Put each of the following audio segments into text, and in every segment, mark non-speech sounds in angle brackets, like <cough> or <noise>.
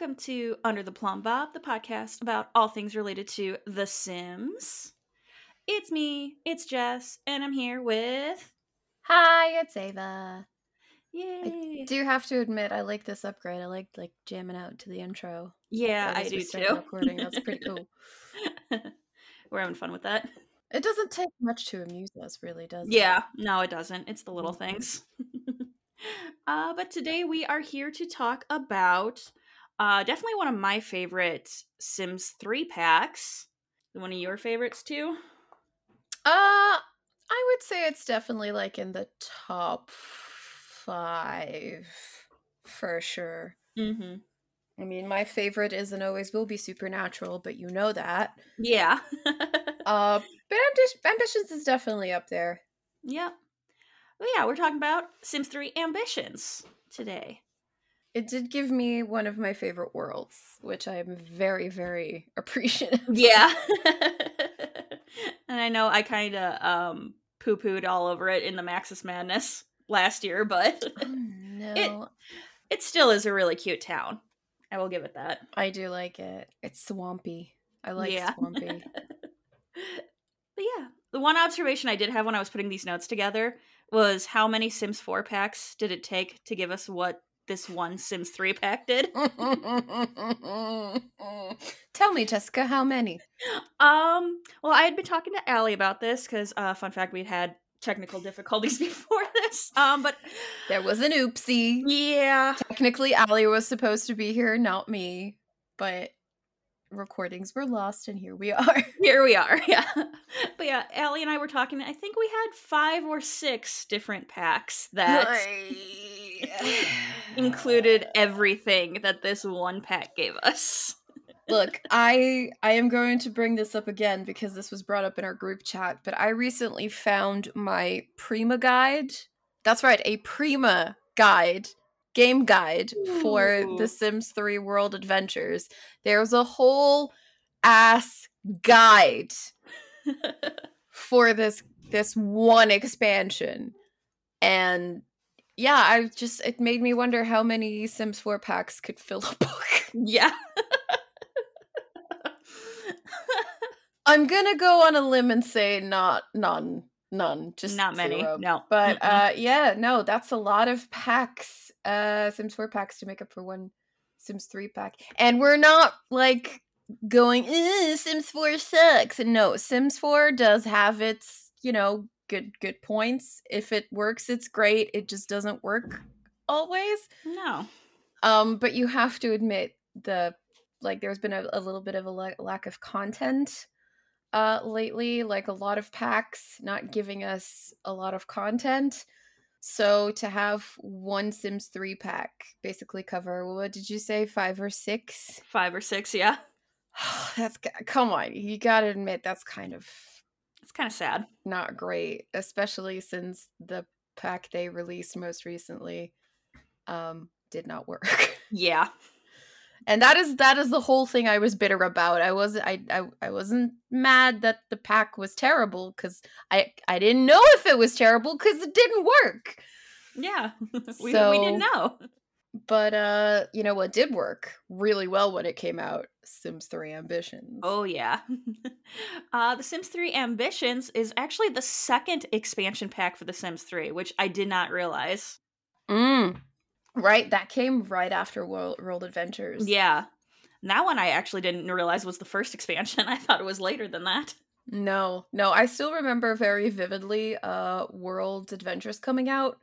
welcome to Under the Plumbob, the podcast about all things related to The Sims. It's me, it's Jess, and I'm here with. Hi, it's Ava. Yay! I do have to admit, I like this upgrade. I like like jamming out to the intro. yeah, I as do too. recording. That's pretty cool. <laughs> We're having fun with that. It doesn't take much to amuse us, really, does it? Yeah, no, it doesn't. It's the little Mhm. things. <laughs> uh, but today we are here to talk about uh, definitely one of my favorite Sims 3 packs. One of your favorites too? Uh, I would say it's definitely like in the top five for sure. Mm-hmm. I mean, my favorite is and always will be Supernatural, but you know that. Yeah. <laughs> Uh, but Ambi- Ambitions is definitely up there. Yep. Well, yeah, we're talking about Sims 3 Ambitions today. It did give me one of my favorite worlds, which I am very, very <laughs> appreciative. Yeah. <laughs> and I know I kind of um, poo pooed all over it in the Maxis Madness last year, but Oh, <laughs> no, it still is a really cute town. I will give it that. I do like it. It's swampy. I like Yeah. swampy. But yeah, the one observation I did have when I was putting these notes together was how many Sims 4 packs did it take to give us what this one Sims 3 pack did? <laughs> Tell me, Jessica, how many? Um, well, I had been talking to Allie about this because, uh, fun fact, we'd had technical difficulties <laughs> before this. Um, but There was an oopsie. yeah, Technically, Allie was supposed to be here, not me, but recordings were lost, and here we <laughs> are. here we are. Yeah, but yeah, Allie and I were talking. I think we had five or six different packs that included everything that this one pack gave us. <laughs> Look, I I am going to bring this up again because this was brought up in our group chat, but I recently found my Prima guide. That's right, a Prima guide, game guide for Ooh. The Sims 3 World Adventures. There's a whole ass guide <laughs> for this this one expansion. And yeah, I just it made me wonder how many Sims 4 packs could fill a <laughs> book. yeah. I'm gonna go on a limb and say not none, none, just Not many. zero. No. But uh, yeah, no, that's a lot of packs, uh, Sims 4 packs to make up for one Sims 3 pack, and we're not like going "Eh, Sims 4 sucks. No, Sims 4 does have its you know good good points. If it works, it's great. It just doesn't work always. no. Um, but you have to admit the like there's been a, a little bit of a la- lack of content uh lately, like a lot of packs not giving us a lot of content. So to have one Sims 3 pack basically cover what did you say 5 or 6? Five or six. Yeah. <sighs> that's come on, you got to admit that's kind of It's kind of sad. not great, especially since the pack they released most recently um did not work. <laughs> Yeah. and that is that is the whole thing I was bitter about. I wasn't I I, I wasn't mad that the pack was terrible because I I didn't know if it was terrible because it didn't work. Yeah. <laughs> we, we didn't know. But uh, you know what did work really well when it came out? Sims 3 Ambitions. Oh yeah. <laughs> uh The Sims 3 Ambitions is actually the second expansion pack for The Sims 3, which I did not realize. Mm. Right, that came right after World, World Adventures. Yeah. That one I actually didn't realize was the first expansion. <laughs> I thought it was later than that. No, no, I still remember very vividly uh World Adventures coming out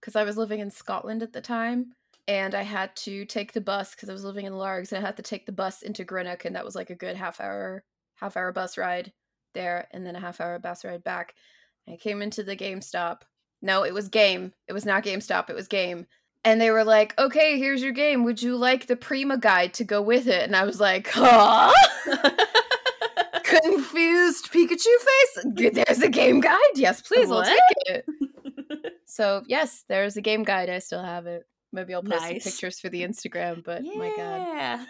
because I was living in Scotland at the time and I had to take the bus because I was living in Largs and I had to take the bus into Greenock and that was like a good half hour half hour bus ride there and then a half hour bus ride back. I came into the GameStop. No, it was game. It was not GameStop, it was game. And they were like, "Okay, here's your game. Would you like the Prima guide to go with it?" And I was like, <laughs> "Huh?" <laughs> confused Pikachu face. There's a game guide. Yes, please, I'll take it. So yes, there's a game guide. I still have it. Maybe I'll post Nice. some pictures for the Instagram. But my god. yeah.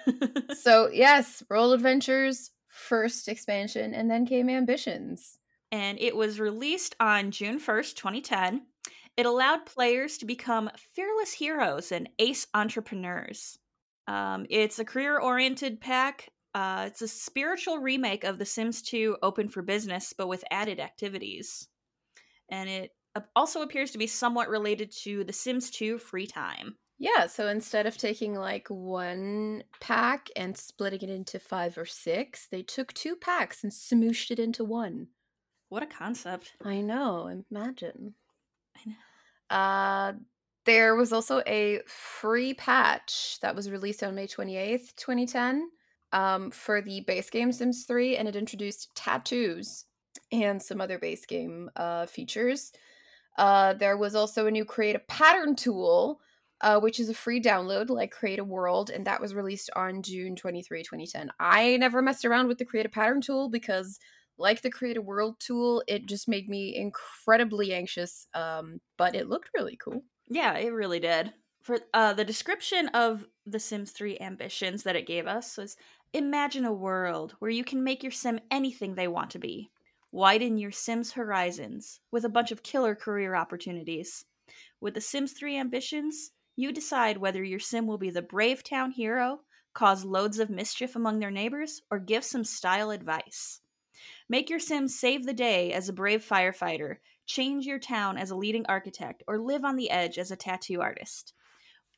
So <laughs> yes, World Adventures first expansion, and then came Ambitions. and it was released on June 1st, 2010. It allowed players to become fearless heroes and ace entrepreneurs. Um, it's a career oriented pack. Uh, it's a spiritual remake of The Sims 2 Open for Business, but with added activities. And it also appears to be somewhat related to The Sims 2 Free Time. Yeah, so instead of taking like one pack and splitting it into five or six, they took two packs and smooshed it into one. What a concept. I know, imagine. I know. Uh, there was also a free patch that was released on May 28th, 2010, um, for the base game Sims 3, and it introduced tattoos and some other base game uh, features. Uh, there was also a new create a pattern tool, uh, which is a free download like Create a World, and that was released on June 23, 2010. I never messed around with the create a pattern tool because like the create a world tool it just made me incredibly anxious um, but it looked really cool. Yeah it really did. For uh, the description of the sims 3 ambitions that it gave us was imagine a world where you can make your sim anything they want to be widen your sims horizons with a bunch of killer career opportunities with the sims 3 ambitions you decide whether your sim will be the brave town hero cause loads of mischief among their neighbors or give some style advice Make your sim save the day as a brave firefighter, change your town as a leading architect, or live on the edge as a tattoo artist.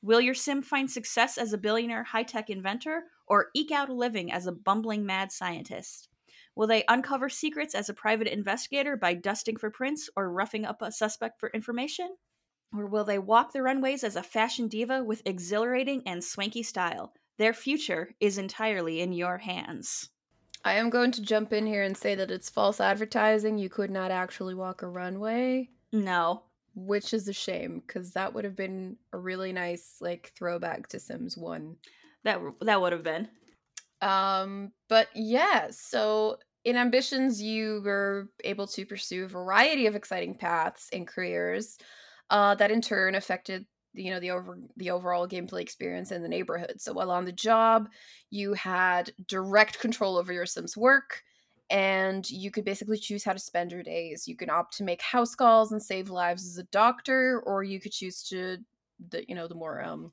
Will your sim find success as a billionaire high tech inventor, or eke out a living as a bumbling mad scientist? Will they uncover secrets as a private investigator by dusting for prints or roughing up a suspect for information? Or will they walk the runways as a fashion diva with exhilarating and swanky style? Their future is entirely in your hands. I am going to jump in here and say that it's false advertising. You could not actually walk a runway. No. Which is a shame because that would have been a really nice like throwback to Sims 1. That that would have been. Um but yeah, so in ambitions you were able to pursue a variety of exciting paths and careers uh, that in turn affected you know the over the overall gameplay experience in the neighborhood. So while on the job you had direct control over your sims work and you could basically choose how to spend your days. You can opt to make house calls and save lives as a doctor or you could choose to the you know the more um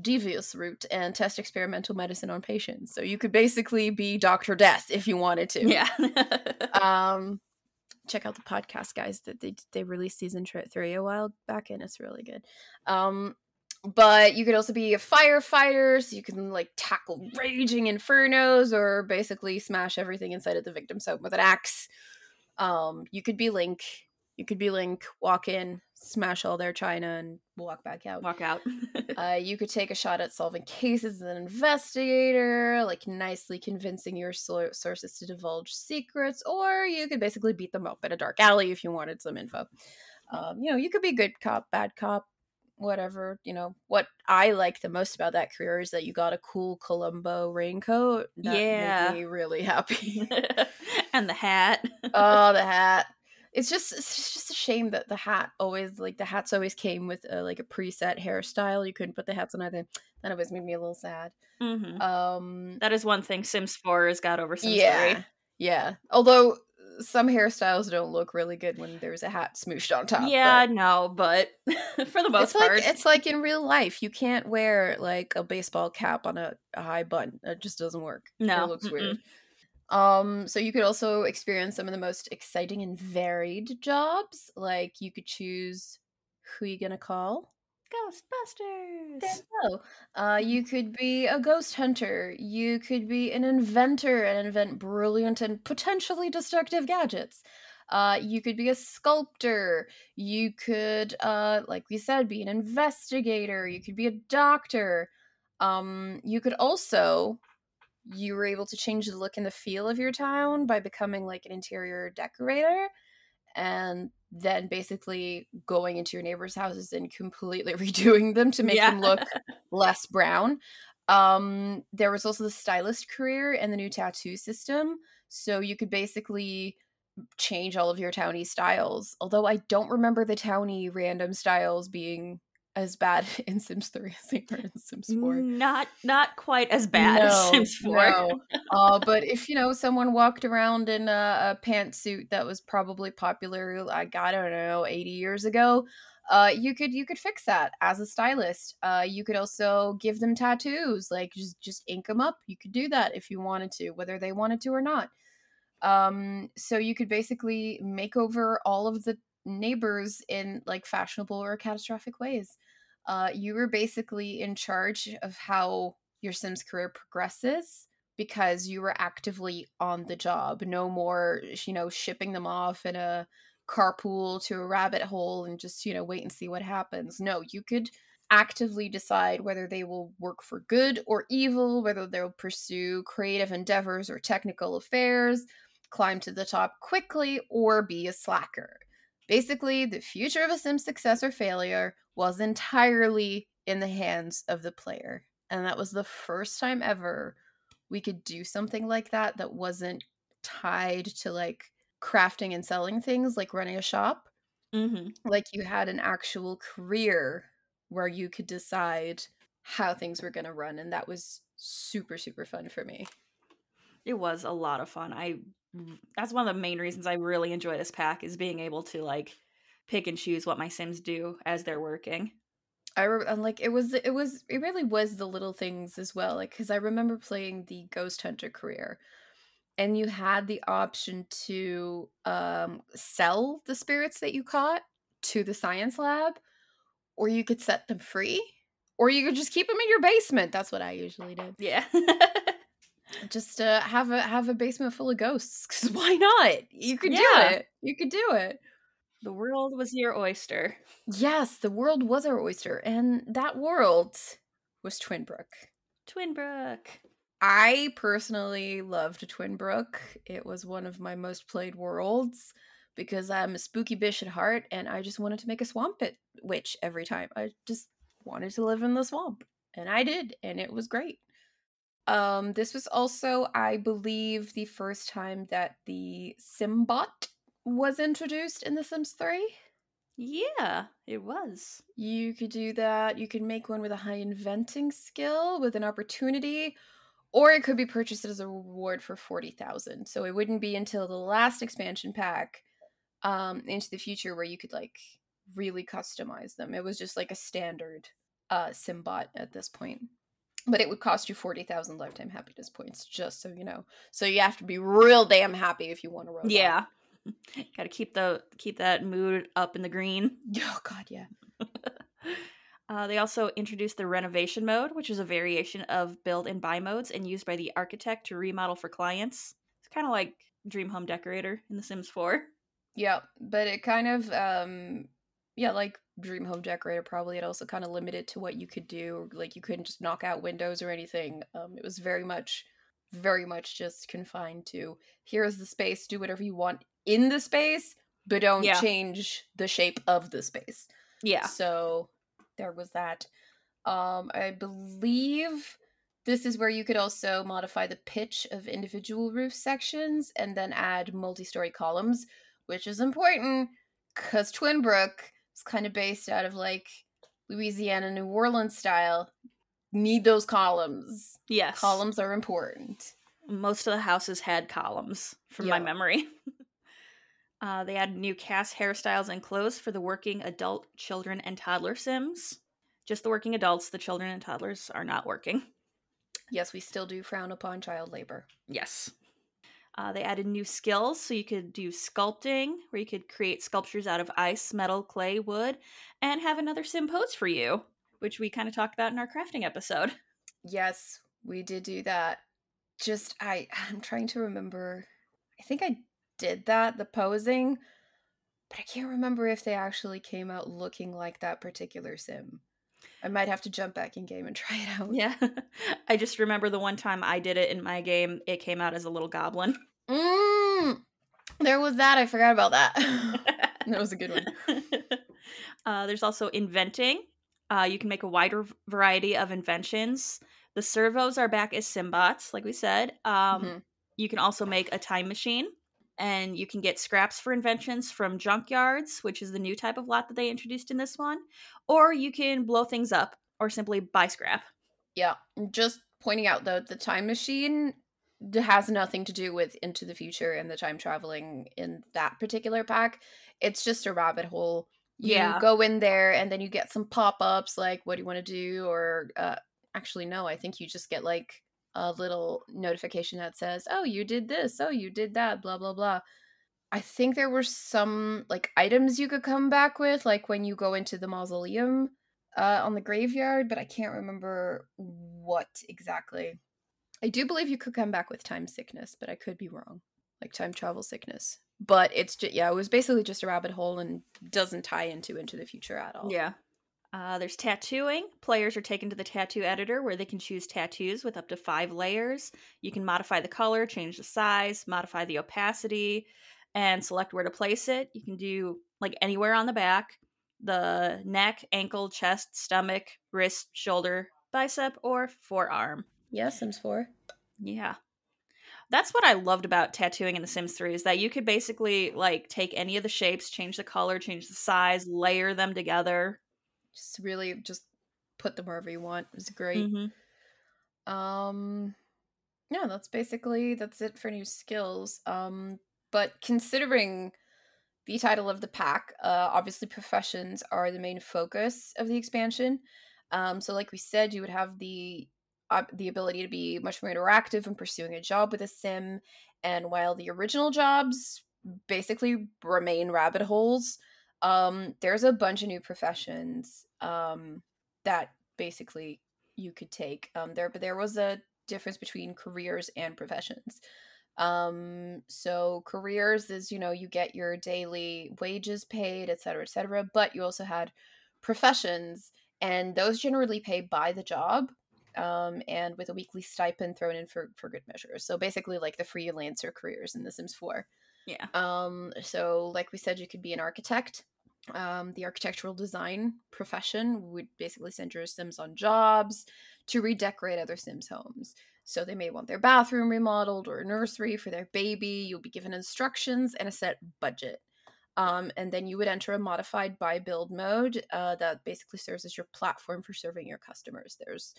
devious route and test experimental medicine on patients. So you could basically be dr death if you wanted to. Yeah. <laughs> Um check out the podcast guys that they they released season three a while back and it's really good. Um but you could also be a firefighter so you can like tackle raging infernos or basically smash everything inside of the victim's home with an axe. Um you could be link. You could be link walk in smash all their china and walk back out. Walk out. <laughs> <laughs> Uh, you could take a shot at solving cases as an investigator like nicely convincing your so- sources to divulge secrets or you could basically beat them up in a dark alley if you wanted some info. Um, you know you could be good cop bad cop whatever you know. What i like the most about that career is that you got a cool columbo raincoat that yeah. made me really happy. <laughs> And the hat. Oh the hat it's just it's just a shame that the hat always like the hats always came with a, like a preset hairstyle. You couldn't put the hats on either. That always made me a little sad. Mm-hmm. Um, that is one thing Sims Four has got over Sims yeah, 3. Yeah, although some hairstyles don't look really good when there's a hat smooshed on top. Yeah, no, but <laughs> for the most it's part, like, it's like in real life. You can't wear like a baseball cap on a, a high bun. It just doesn't work. No, it looks Mm-mm. weird. Um, so you could also experience some of the most exciting and varied jobs. Like you could choose who you're gonna call. Ghostbusters. There you go. Uh, you <laughs> could be a ghost hunter. You could be an inventor and invent brilliant and potentially destructive gadgets. Uh, you could be a sculptor. You could, uh, like we said, be an investigator. You could be a doctor. Um, you could also you were able to change the look and the feel of your town by becoming like an interior decorator and then basically going into your neighbors' houses and completely <laughs> redoing them to make Yeah. them look less brown. Um, there was also the stylist career and the new tattoo system. So you could basically change all of your townie styles. Although I don't remember the townie random styles being as bad <laughs> in Sims 3 as they were in Sims 4. Not not quite as bad as Sims 4. No. <laughs> Uh, but if you know someone walked around in a, a pantsuit that was probably popular, like I don't know, eighty years ago, uh, you could you could fix that as a stylist. Uh, you could also give them tattoos, like just just ink them up. You could do that if you wanted to, whether they wanted to or not. Um, so you could basically make over all of the neighbors in like fashionable or catastrophic ways. Uh, you were basically in charge of how your Sims career progresses because you were actively on the job. No more, you know, shipping them off in a carpool to a rabbit hole and just, you know, wait and see what happens. No, you could actively decide whether they will work for good or evil, whether they'll pursue creative endeavors or technical affairs, climb to the top quickly, or be a slacker. Basically, the future of a Sim's success or failure was entirely in the hands of the player. And that was the first time ever we could do something like that that wasn't tied to like crafting and selling things like running a shop. Mm-hmm. Like you had an actual career where you could decide how things were going to run. And that was super, super fun for me. It was a lot of fun. I that's one of the main reasons I really enjoy this pack is being able to like pick and choose what my sims do as they're working. I re- and like it was it was it really was the little things as well like cuz I remember playing the ghost hunter career and you had the option to um sell the spirits that you caught to the science lab or you could set them free or you could just keep them in your basement that's what I usually did Yeah. <laughs> just uh have a have a basement full of ghosts cuz <laughs> why not you could Yeah. do it you could do it the world was your oyster. yes the world was our oyster and that world was Twinbrook Twinbrook. I personally loved Twinbrook. It was one of my most played worlds because I'm a spooky bitch at heart and I just wanted to make a swamp witch every time. I just wanted to live in the swamp. And I did, and it was great. Um, this was also, I believe, the first time that the Simbot was introduced in The Sims 3. Yeah, it was. You could do that. You could make one with a high inventing skill with an opportunity, or it could be purchased as a reward for 40,000. So it wouldn't be until the last expansion pack um into the future where you could like really customize them. It was just like a standard uh Simbot at this point. But it would cost you 40,000 lifetime happiness points just so you know. So you have to be real damn happy if you want a robot. Yeah. <laughs> Got to keep the keep that mood up in the green. <laughs> Oh god, yeah. <laughs> Uh, they also introduced the renovation mode, which is a variation of build and buy modes and used by the architect to remodel for clients. It's kind of like Dream Home Decorator in The Sims 4. Yeah, but it kind of um yeah, like Dream Home Decorator probably it also kind of limited to what you could do. Like you couldn't just knock out windows or anything. Um it was very much very much just confined to here's the space, do whatever you want in the space, but don't Yeah. change the shape of the space. Yeah. So there was that. Um, I believe this is where you could also modify the pitch of individual roof sections and then add multi-story columns, which is important because Twinbrook is kind of based out of like Louisiana, New Orleans style. Need those columns. Yes. Columns are important. Most of the houses had columns, from my memory. <laughs> uh, they had new cast hairstyles and clothes for the working adult, children, and toddler Sims. Just the working adults, the children and toddlers are not working. Yes, we still do frown upon child labor. Yes. Uh, they added new skills, so you could do sculpting, where you could create sculptures out of ice, metal, clay, wood, and have another sim pose for you, which we kind of talked about in our crafting episode. <laughs> Yes, we did do that. Just I I'm trying to remember. I think I did that, the posing, but I can't remember if they actually came out looking like that particular sim. I might have to jump back in game and <laughs> try it out. Yeah. <laughs> I just remember the one time I did it in my game, it came out as a little goblin. Mm, there was that. I forgot about that. <laughs> that was a good one. uh, there's also inventing. Uh, you can make a wider variety of inventions. The servos are back as Simbots, like we said. Um, Mhm. You can also make a time machine, and you can get scraps for inventions from junkyards, which is the new type of lot that they introduced in this one. Or you can blow things up, or simply buy scrap. Yeah, just pointing out though, the time machine has nothing to do with Into the Future and the time traveling in that particular pack. It's just a rabbit hole You Yeah. go in there and then you get some pop ups like, what do you want to do? Or uh, actually, no, I think you just get like a little notification that says, oh, you did this. Oh, you did that. Blah, blah, blah. I think there were some like items you could come back with, like when you go into the mausoleum uh, on the graveyard, but I can't remember what exactly. I do believe you could come back with time sickness, but I could be wrong. Like time travel sickness. But it's just, yeah, it was basically just a rabbit hole and doesn't tie into Into the Future at all. Yeah. Uh, there's tattooing. Players are taken to the tattoo editor where they can choose tattoos with up to five layers. You can modify the color, change the size, modify the opacity, and select where to place it. You can do like anywhere on the back, the neck, ankle, chest, stomach, wrist, shoulder, bicep, or forearm. Yeah, Sims 4. Yeah. That's what I loved about tattooing in The Sims 3 is that you could basically like take any of the shapes, change the color, change the size, layer them together. Just really just put them wherever you want. It was great. Mhm. Um yeah, that's basically that's it for new skills. Um but considering the title of the pack, uh obviously professions are the main focus of the expansion. Um so like we said, you would have the uh, the ability to be much more interactive in pursuing a job with a sim and while the original jobs basically remain rabbit holes, um there's a bunch of new professions um that basically you could take. Um, there, but there was a difference between careers and professions. Um, so careers is you know you get your daily wages paid, et cetera, et cetera. But you also had professions, and those generally pay by the job, um, and with a weekly stipend thrown in for for good measure. So basically, like the freelancer careers in The Sims Four. Yeah. Um, so like we said, you could be an architect. Um, the architectural design profession would basically send your Sims on jobs to redecorate other Sims' homes. So they may want their bathroom remodeled or a nursery for their baby. You'll be given instructions and a set budget. Um, and then you would enter a modified buy build mode uh, that basically serves as your platform for serving your customers. There's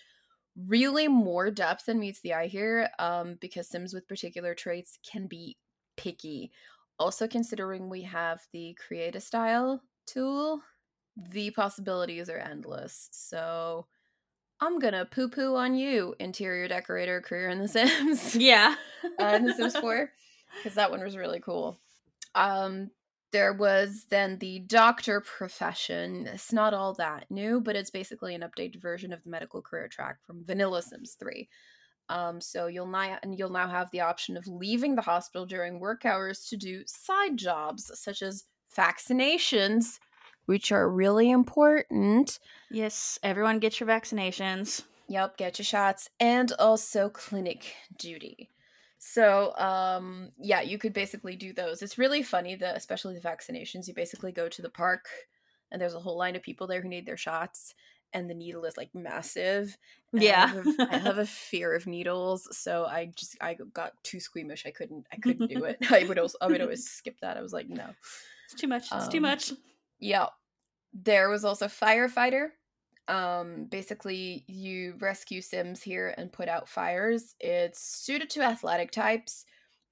really more depth than meets the eye here um, because Sims with particular traits can be picky. Also, considering we have the create a style tool, the possibilities are endless. So I'm gonna poo poo on you, interior decorator career in The <laughs> Sims. Yeah. uh, in The Sims <laughs> 4, because that one was really cool. Um, there was then the doctor profession. It's not all that new, but it's basically an updated version of the medical career track from Vanilla Sims 3. Um, so you'll now and you'll now have the option of leaving the hospital during work hours to do side jobs such as vaccinations, which are really important. yes, everyone get your vaccinations. Yep, get your shots, and also clinic duty. So, um, yeah, you could basically do those. It's really funny that, especially the vaccinations, you basically go to the park, and there's a whole line of people there who need their shots, and the needle is like massive. and I have a- I have <laughs> a fear of needles, so I just I got too squeamish. I couldn't I couldn't do it. <laughs> <laughs> I would also I would always skip that. I was like, no. Too much. It's too Um, much. Yeah. There was also firefighter. Um, basically, you rescue Sims here and put out fires. It's suited to athletic types.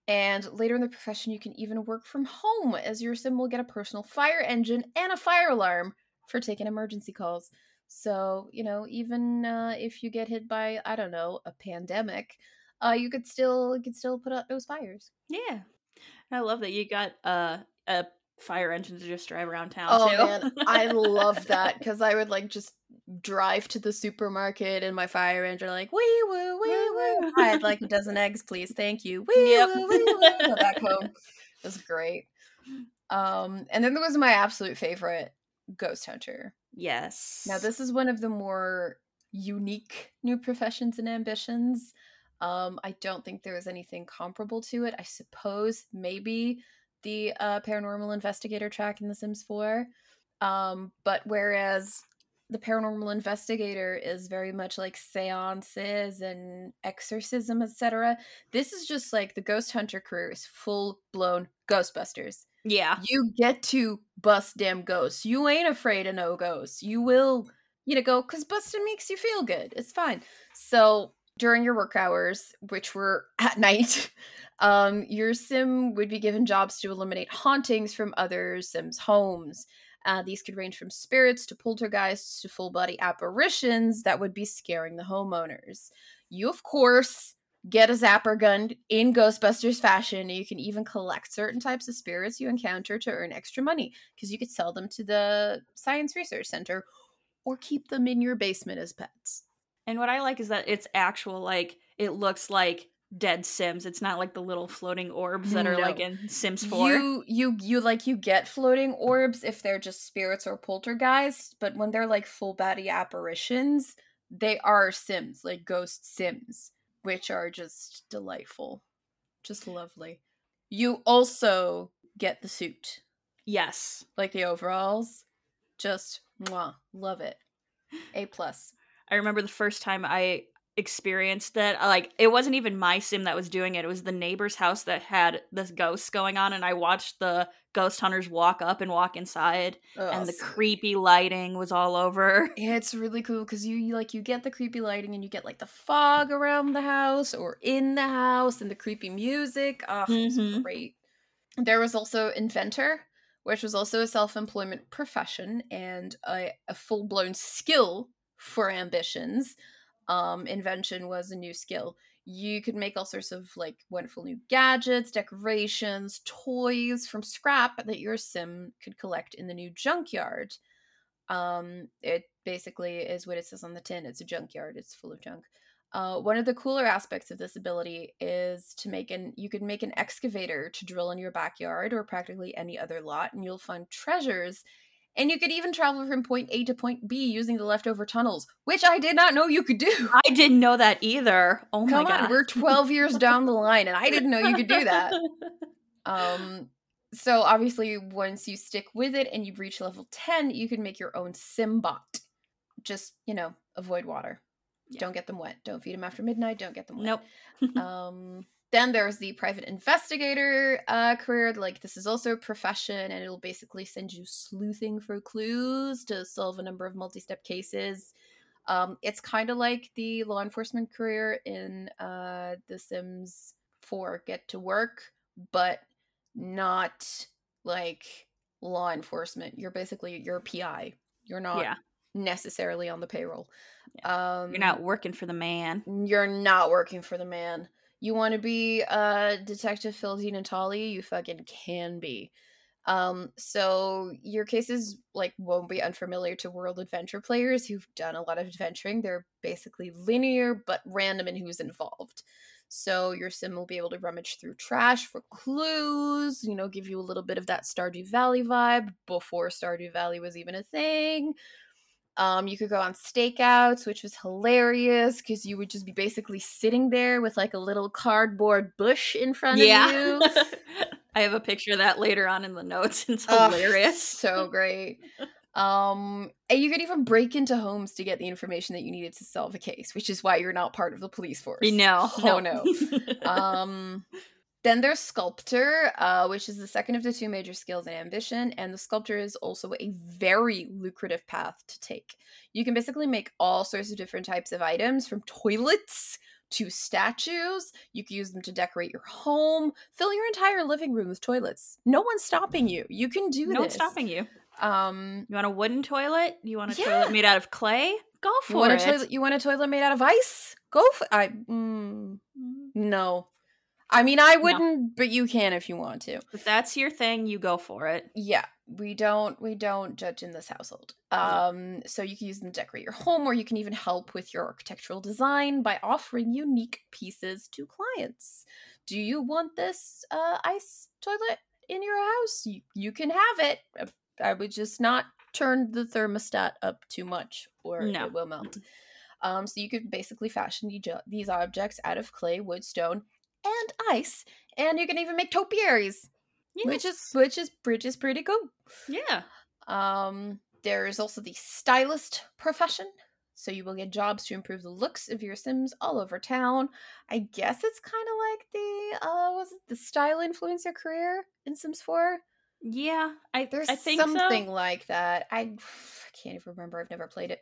And later in the profession, you can even work from home as your Sim will get a personal fire engine and a fire alarm for taking emergency calls. So, you know, even uh, if you get hit by, I don't know, a pandemic, uh, you could still you could still put out those fires. Yeah. I love that you got uh, a fire engine to just drive around town Oh too. man, I love <laughs> that because I would like just drive to the supermarket in my fire engine, like wee woo wee Woo. I'd like a <laughs> dozen eggs, please, thank you. Wee Yep. woo wee woo. Go back home. <laughs> It was great. Um, and then there was my absolute favorite, Ghost Hunter. yes. Now this is one of the more unique new professions and ambitions. Um, I don't think there is anything comparable to it. I suppose maybe the uh, paranormal investigator track in The Sims 4. Um, but whereas the paranormal investigator is very much like seances and exorcism, etc., this is just like the ghost hunter career is full blown Ghostbusters. yeah. You get to bust damn ghosts. You ain't afraid of no ghosts. You will, you know, go because busting makes you feel good. It's fine. So during your work hours, which were <laughs> at night, um, your sim would be given jobs to eliminate hauntings from other sims' homes. Uh, these could range from spirits to poltergeists to full body apparitions that would be scaring the homeowners. You, of course, get a zapper gun in Ghostbusters fashion. You can even collect certain types of spirits you encounter to earn extra money because you could sell them to the Science Research Center or keep them in your basement as pets. And what I like is that it's actual, like, it looks like dead Sims. It's not like the little floating orbs that are No. like in Sims 4. You you you like you get floating orbs if they're just spirits or poltergeists, but when they're like full body apparitions, they are Sims, like ghost Sims, which are just delightful. Just lovely. You also get the suit, yes. like the overalls. Just mwah, love it. A plus. I remember the first time I experienced that. Like, it wasn't even my sim that was doing it. It was the neighbor's house that had this ghost going on, and I watched the ghost hunters walk up and walk inside, and the creepy lighting was all over. It's really cool because you, you like you get the creepy lighting and you get like the fog around the house or in the house and the creepy music. Oh, it's Mhm. great. There was also inventor, which was also a self-employment profession and a, a full-blown skill for ambitions. Um, invention was a new skill. You could make all sorts of like wonderful new gadgets, decorations, toys from scrap that your sim could collect in the new junkyard. Um, it basically is what it says on the tin. It's a junkyard. It's full of junk. Uh, one of the cooler aspects of this ability is to make an you could make an excavator to drill in your backyard or practically any other lot, and you'll find treasures. And you could even travel from point A to point B using the leftover tunnels, which I did not know you could do. <laughs> I didn't know that either. Oh Come my god. on, we're 12 years down the <laughs> line, and I didn't know you could do that. Um, so obviously, once you stick with it and you reach level 10, you can make your own Simbot. Just, you know, avoid water. Yeah. Don't get them wet. Don't feed them after midnight. Don't get them wet. Nope. <laughs> um, then there's the private investigator uh, career. Like, this is also a profession, and it'll basically send you sleuthing for clues to solve a number of multi step cases. Um, it's kind of like the law enforcement career in uh, The Sims 4 Get to Work, but not like law enforcement. You're basically you're a PI. You're not yeah. necessarily on the payroll. Um, You're not working for the man. You're not working for the man. You want to be uh, Detective Phil Di Natale? You fucking can be. Um, so your cases like won't be unfamiliar to World Adventure players who've done a lot of adventuring. They're basically linear but random in who's involved. So your sim will be able to rummage through trash for clues, you know, give you a little bit of that Stardew Valley vibe before Stardew Valley was even a thing. Um, you could go on stakeouts, which was hilarious because you would just be basically sitting there with like a little cardboard bush in front of you. <laughs> I have a picture of that later on in the notes. <laughs> It's hilarious. so great. <laughs> Um, and you could even break into homes to get the information that you needed to solve a case, which is why you're not part of the police force. no. Oh no. um, then there's sculptor, uh, which is the second of the two major skills in ambition, and the sculptor is also a very lucrative path to take. You can basically make all sorts of different types of items, from toilets to statues. You can use them to decorate your home, fill your entire living room with toilets. No one's stopping you. You can do that. no one's stopping you. Um, You want a wooden toilet? You want a Yeah. toilet made out of clay? Go for you want it. a toilet? You want a toilet made out of ice? Go for. I mm, no. I mean, I wouldn't, but you can if you want to. If that's your thing, you go for it. Yeah, we don't we don't judge in this household. Um, so you can use them to decorate your home, or you can even help with your architectural design by offering unique pieces to clients. Do you want this uh, ice toilet in your house? You, you can have it. Uh, I would just not turn the thermostat up too much, or No. it will melt. Um, so you could basically fashion these these objects out of clay, wood, stone, and ice, and you can even make topiaries which is which is which is pretty cool. yeah. Um, there is also the stylist profession, so you will get jobs to improve the looks of your Sims all over town. I guess it's kind of like the uh, was it the style influencer career in Sims Four? Yeah. I There's I think something so. like that. I, <sighs> I can't even remember. I've never played it.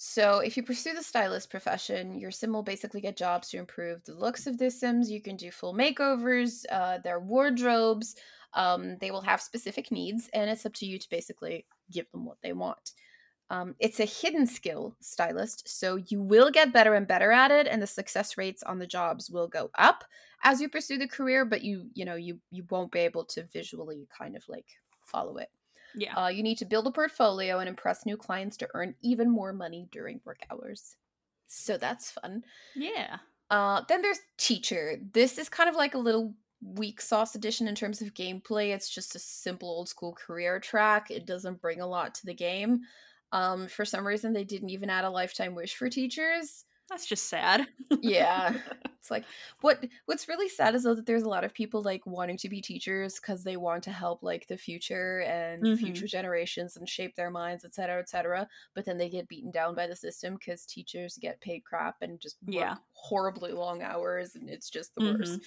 So, if you pursue the stylist profession, your sim will basically get jobs to improve the looks of their sims. You can do full makeovers, uh, their wardrobes. Um, they will have specific needs, and it's up to you to basically give them what they want. Um, it's a hidden skill, stylist, so you will get better and better at it, and the success rates on the jobs will go up as you pursue the career. But you, you know, you you won't be able to visually kind of like follow it. Yeah. Uh, you need to build a portfolio and impress new clients to earn even more money during work hours. So that's fun. yeah. Uh, then there's teacher. This is kind of like a little weak sauce edition in terms of gameplay. It's just a simple old school career track. It doesn't bring a lot to the game. Um, for some reason, they didn't even add a lifetime wish for teachers. That's just sad. <laughs> Yeah, it's like what what's really sad is though that there's a lot of people like wanting to be teachers because they want to help like the future and Mhm. future generations and shape their minds, et cetera, et cetera. But then they get beaten down by the system because teachers get paid crap and just work Yeah. horribly long hours, and it's just the Mhm. worst.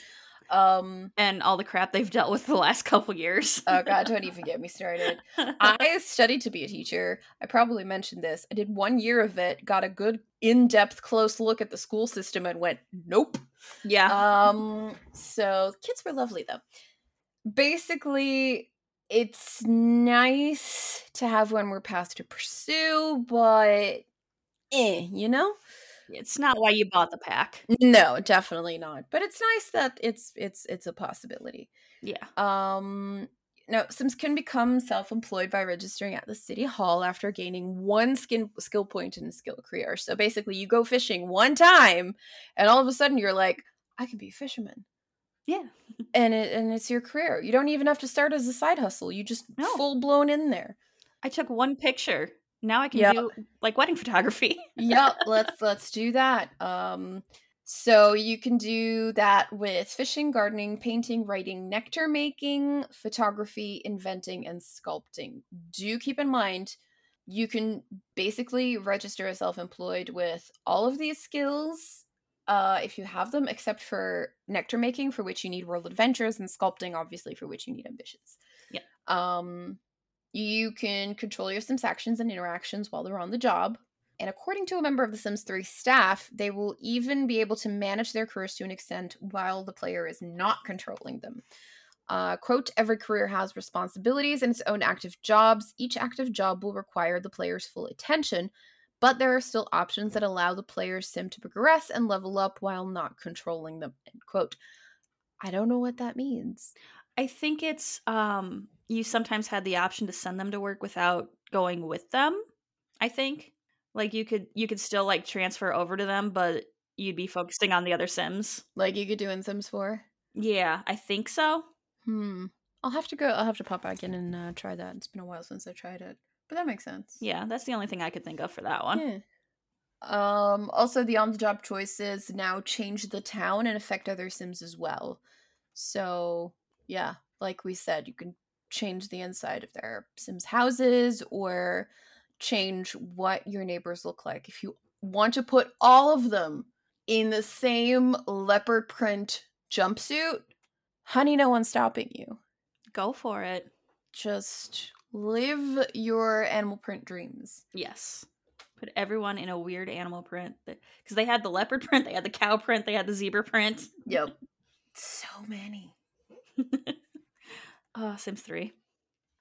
Um, and all the crap they've dealt with the last <laughs> couple years. oh god, don't even get me started. <laughs> I studied to be a teacher. I probably mentioned this. I did one year of it, got a good in-depth close look at the school system and went, nope. yeah. Um so kids were lovely though. Basically, it's nice to have one more path to pursue, but eh, you know? It's not why you bought the pack. No, definitely not. But it's nice that it's it's it's a possibility. Yeah. Um, no, Sims can become self-employed by registering at the city hall after gaining one skin skill point in a skill career. So basically, you go fishing one time, and all of a sudden you're like, I can be a fisherman, Yeah. and it and it's your career. You don't even have to start as a side hustle. You just No. full blown in there. I took one picture. Now I can Yep. do like wedding <laughs> photography. yep <laughs> let's let's do that um so you can do that with fishing gardening painting writing nectar making photography inventing and sculpting do keep in mind you can basically register as self-employed with all of these skills uh, if you have them except for nectar making for which you need world adventures and sculpting obviously for which you need ambitions Yeah. um you can control your Sims actions and interactions while they're on the job. And according to a member of the Sims 3 staff, they will even be able to manage their careers to an extent while the player is not controlling them. Uh, quote, every career has responsibilities and its own active jobs. Each active job will require the player's full attention, but there are still options that allow the player's sim to progress and level up while not controlling them. End quote. I don't know what that means. I think it's um you sometimes had the option to send them to work without going with them. I think like you could you could still like transfer over to them, but you'd be focusing on the other Sims. Like you could do in Sims 4? Yeah, I think so. Hmm. I'll have to go. I'll have to pop back in and uh, try that. It's been a while since I tried it, but that makes sense. Yeah, that's the only thing I could think of for that one. Yeah. Um. Also, the on-the-job choices now change the town and affect other Sims as well. So yeah, like we said, you can change the inside of their Sims houses or change what your neighbors look like. If you want to put all of them in the same leopard print jumpsuit, honey, no one's stopping you. Go for it. Just live your animal print dreams. Yes. Put everyone in a weird animal print because they had the leopard <laughs> print, they had the cow print, they had the zebra print. Yep. <laughs> So many. Oh, <laughs> Sims 3.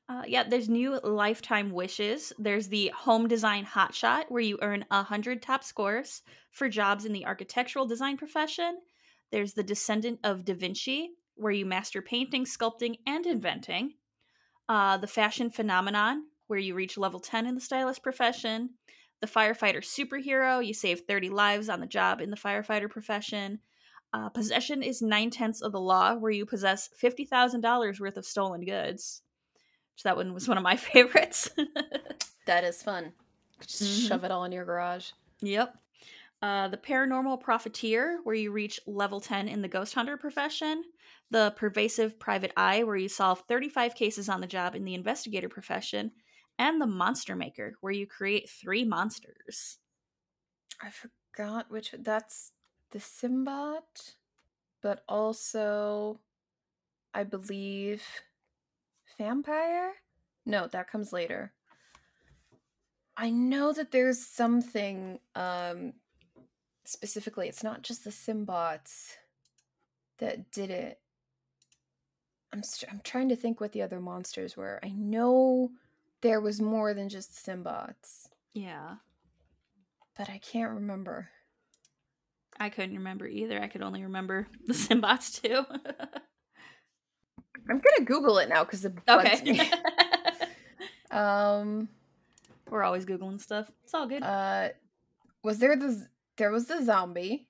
Uh, yeah, there's new lifetime wishes. There's the home design hotshot, where you earn 100 top scores for jobs in the architectural design profession. There's the descendant of Da Vinci, where you master painting, sculpting, and inventing. Uh, the fashion phenomenon, where you reach level 10 in the stylist profession. The firefighter superhero, you save 30 lives on the job in the firefighter profession. Uh, possession is nine tenths of the law, where you possess fifty thousand dollars worth of stolen goods. So that one was one of my <laughs> favorites. That is fun. Just Mhm. shove it all in your garage. yep. Uh, the paranormal profiteer, where you reach level ten in the ghost hunter profession. The pervasive private eye, where you solve thirty-five cases on the job in the investigator profession. And the monster maker, where you create three monsters. I forgot which that's the Simbot, but also I believe vampire? No, that comes later. I know that there's something um specifically it's not just the Simbots that did it. I'm st- I'm trying to think what the other monsters were. I know there was more than just Simbots, Yeah. but I can't remember. I couldn't remember either. I could only remember <laughs> the Simbots too. I'm gonna Google it now because it bugs okay. me. <laughs> um, We're always Googling stuff. It's all good. uh, was there the there was the zombie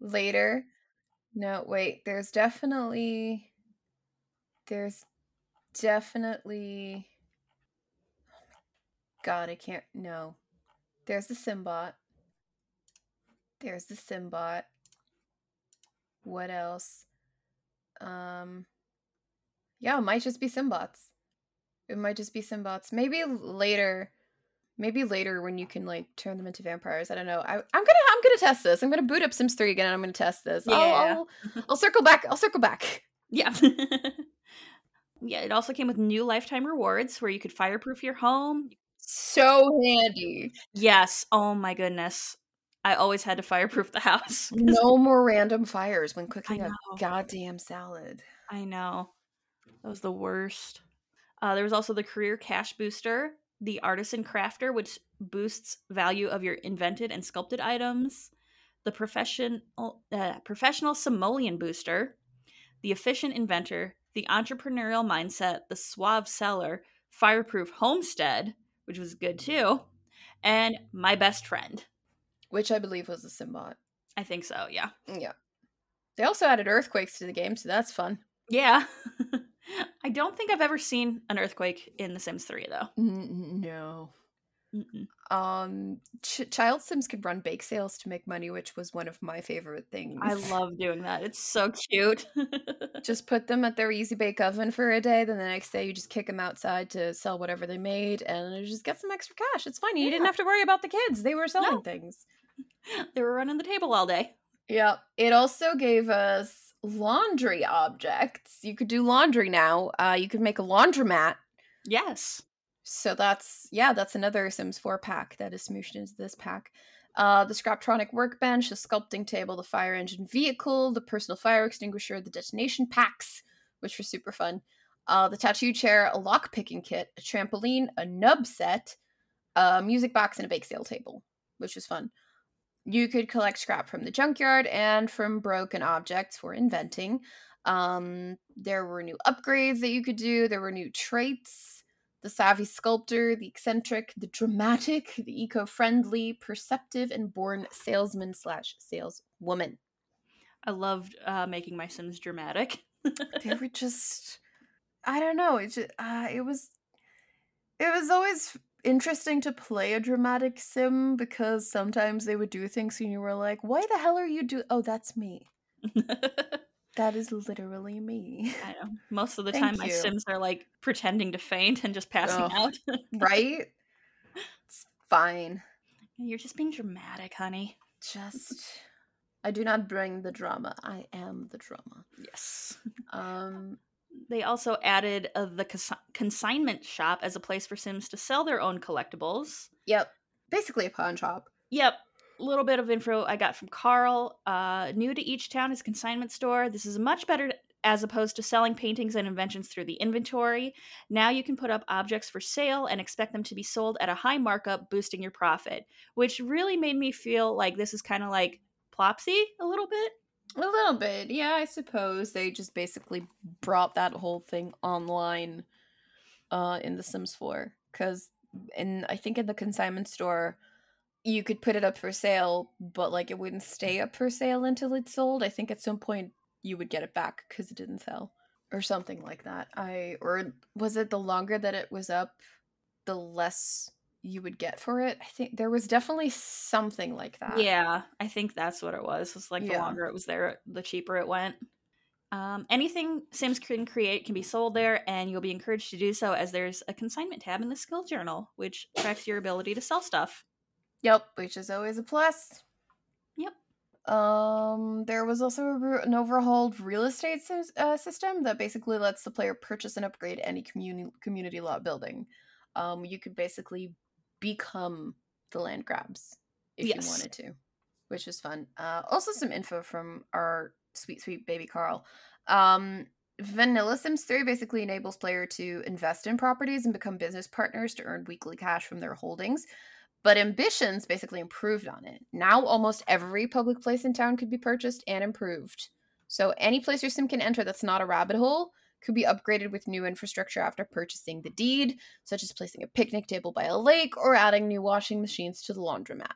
later? No, wait. There's definitely there's definitely. God, I can't. No, there's the Simbot. There's the Simbot. What else? Um, yeah, it might just be Simbots. It might just be Simbots. Maybe later. Maybe later when you can like turn them into vampires. I don't know. I, I'm gonna I'm gonna test this. I'm gonna boot up Sims 3 again and I'm gonna test this. I'll- Yeah. I'll, I'll circle back. I'll circle back. yeah. <laughs> yeah, it also came with new lifetime rewards where you could fireproof your home. So handy. Yes. Oh my goodness. I always had to fireproof the house. <laughs> No more random fires when cooking a goddamn salad. I know. That was the worst. Uh, there was also the career cash booster, the artisan crafter, which boosts value of your invented and sculpted items, the professional uh, professional simoleon booster, the efficient inventor, the entrepreneurial mindset, the suave seller, fireproof homestead, which was good too, and my best friend. Which I believe was a Simbot. I think so. Yeah. Yeah. They also added earthquakes to the game, so that's fun. Yeah. <laughs> I don't think I've ever seen an earthquake in The Sims 3 though. no. Mm-mm. Um, Ch- Child Sims could run bake sales to make money, which was one of my favorite things. I love doing that. It's so cute. <laughs> just put them at their easy bake oven for a day. Then the next day, you just kick them outside to sell whatever they made, and you just get some extra cash. It's fine. You didn't have to worry about the kids; they were selling No. things. <laughs> they were running the table all day. Yeah. It also gave us laundry objects. You could do laundry now. Uh, you could make a laundromat. Yes. So that's yeah, that's another Sims 4 pack that is smooshed into this pack. Uh, the Scraptronic workbench, the sculpting table, the fire engine vehicle, the personal fire extinguisher, the detonation packs, which were super fun. Uh, the tattoo chair, a lock picking kit, a trampoline, a nub set, a music box, and a bake sale table, which was fun. You could collect scrap from the junkyard and from broken objects for inventing. Um, there were new upgrades that you could do. There were new traits the savvy sculptor, the eccentric, the dramatic, the eco-friendly, perceptive, and born salesman slash saleswoman. I loved uh, making my Sims dramatic. They were <laughs> just, I don't know. It just, uh, it was, it was always interesting to play a dramatic sim because sometimes they would do things and you were like, "Why the hell are you do?" Oh, that's me. <laughs> That is literally me. I know. Most of the time, my. Sims are like pretending to faint and just passing Ugh. out. right? It's fine. You're just being dramatic, honey. Just I do not bring the drama. I am the drama. Yes. Um They also added uh, the consi- consignment shop as a place for Sims to sell their own collectibles. yep. Basically a pawn shop. Yep. A little bit of info I got from Carl. Uh, new to each town is consignment store. This is much better as opposed to selling paintings and inventions through the inventory. Now you can put up objects for sale and expect them to be sold at a high markup, boosting your profit, which really made me feel like this is kind of like Plopsy a little bit. A little bit. Yeah, I suppose they just basically brought that whole thing online uh in the Sims 4 cuz in I think in the consignment store you could put it up for sale, but like it wouldn't stay up for sale until it's sold. I think at some point you would get it back cuz it didn't sell or something like that. I or was it the longer that it was up, the less you would get for it? I think there was definitely something like that. Yeah, I think that's what it was. It's like the Yeah. longer it was there, the cheaper it went. Um, anything Sims can create can be sold there, and you'll be encouraged to do so as there's a consignment tab in the skill journal, which tracks your ability to sell stuff. Yep, which is always a plus. Yep. Um, there was also a, an overhauled real estate uh, system that basically lets the player purchase and upgrade any community community lot building. Um, you could basically become the land grabs if Yes. you wanted to, which was fun. Uh, also, some info from our sweet, sweet baby Carl. Um, Vanilla Sims 3 basically enables player to invest in properties and become business partners to earn weekly cash from their holdings. But Ambitions basically improved on it. Now almost every public place in town could be purchased and improved. So any place your sim can enter that's not a rabbit hole could be upgraded with new infrastructure after purchasing the deed, such as placing a picnic table by a lake or adding new washing machines to the laundromat.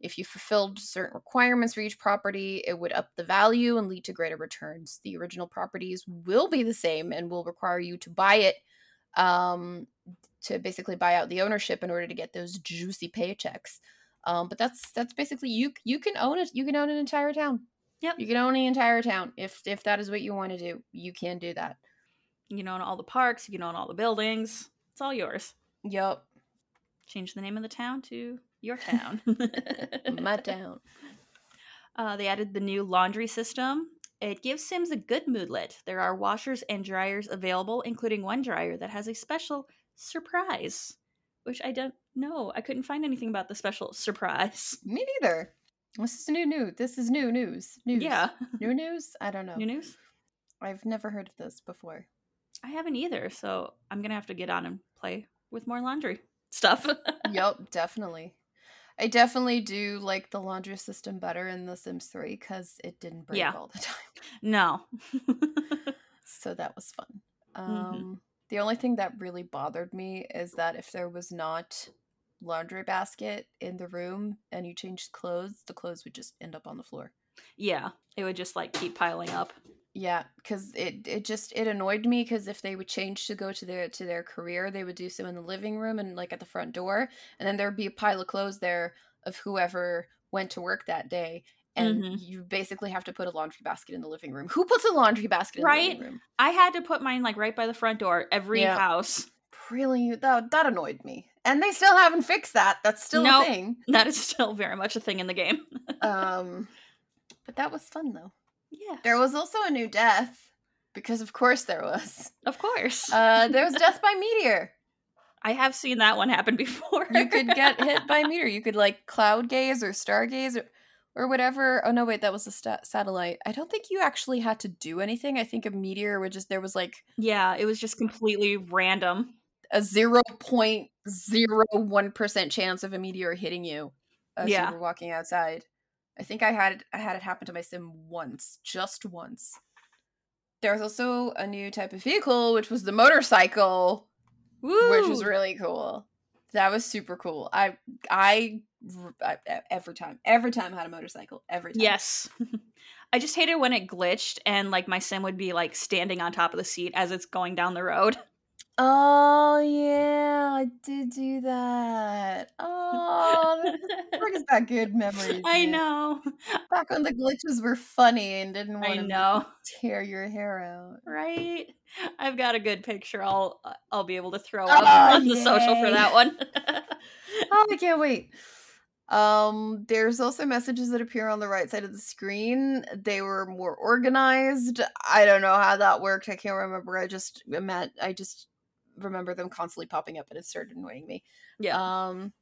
If you fulfilled certain requirements for each property, it would up the value and lead to greater returns. The original properties will be the same and will require you to buy it um, to basically buy out the ownership in order to get those juicy paychecks. Um, but that's that's basically you you can own it. You can own an entire town. Yep. You can own the entire town if if that is what you want to do. You can do that. You can own all the parks, you can own all the buildings. It's all yours. Yup. Change the name of the town to your <laughs> town. <laughs> My town. Uh, they added the new laundry system. It gives Sims a good moodlet. There are washers and dryers available, including one dryer that has a special surprise, which I don't know. I couldn't find anything about the special surprise. <laughs> Me neither. This is new news. This is new news. News. Yeah, New news? I don't know. new news. I've never heard of this before. I haven't either, so I'm gonna have to get on and play with more laundry <laughs> stuff. yep, definitely. I definitely do like the laundry system better in The Sims 3 because it didn't break Yeah. all the <laughs> time. no. <laughs> So that was fun. Um, Mhm. The only thing that really bothered me is that if there was not laundry basket in the room and you changed clothes, the clothes would just end up on the floor. yeah, it would just like keep piling up. Yeah, because it it just it annoyed me because if they would change to go to their to their career, they would do so in the living room and like at the front door, and then there would be a pile of clothes there of whoever went to work that day, and Mhm. you basically have to put a laundry basket in the living room. Who puts a laundry basket in the Right? living room? I had to put mine like right by the front door every Yeah. house. Really, that that annoyed me, and they still haven't fixed that. That's still Nope. a thing. That is <laughs> still very much a thing in the game. Um, <laughs> but that was fun though. Yeah, There was also a new death because, of course, there was. of course. Uh, there was <laughs> death by meteor. I have seen that one happen <laughs> before. you could get hit by meteor. You <laughs> could like cloud gaze or stargaze or, or whatever. Oh no, wait, that was a sta- satellite. I don't think you actually had to do anything. I think a meteor would just there was like yeah, it was just completely random. a zero point zero one percent chance of a meteor hitting you as Yeah. you were walking outside. I think I had I had it happen to my sim once, just once. There was also a new type of vehicle, which was the motorcycle. Woo! which was really cool. That was super cool. I, I, I- every time, every time I had a motorcycle, every time. yes. <laughs> I just hated when it glitched and like my sim would be like standing on top of the seat as it's going down the road. <laughs> Oh yeah, I did do that. Oh, that brings back good <laughs> memories. I man. know. Back when the glitches were funny and didn't want I to know. tear your hair out. Right? I've got a good picture. I'll uh, I'll be able to throw Oh, up on the social for that one. <laughs> Oh, I can't wait. Um, there's also messages that appear on the right side of the screen. They were more organized. I don't know how that worked. I can't remember. I just met. I just remember them constantly popping up, and it started annoying me. yeah. Um.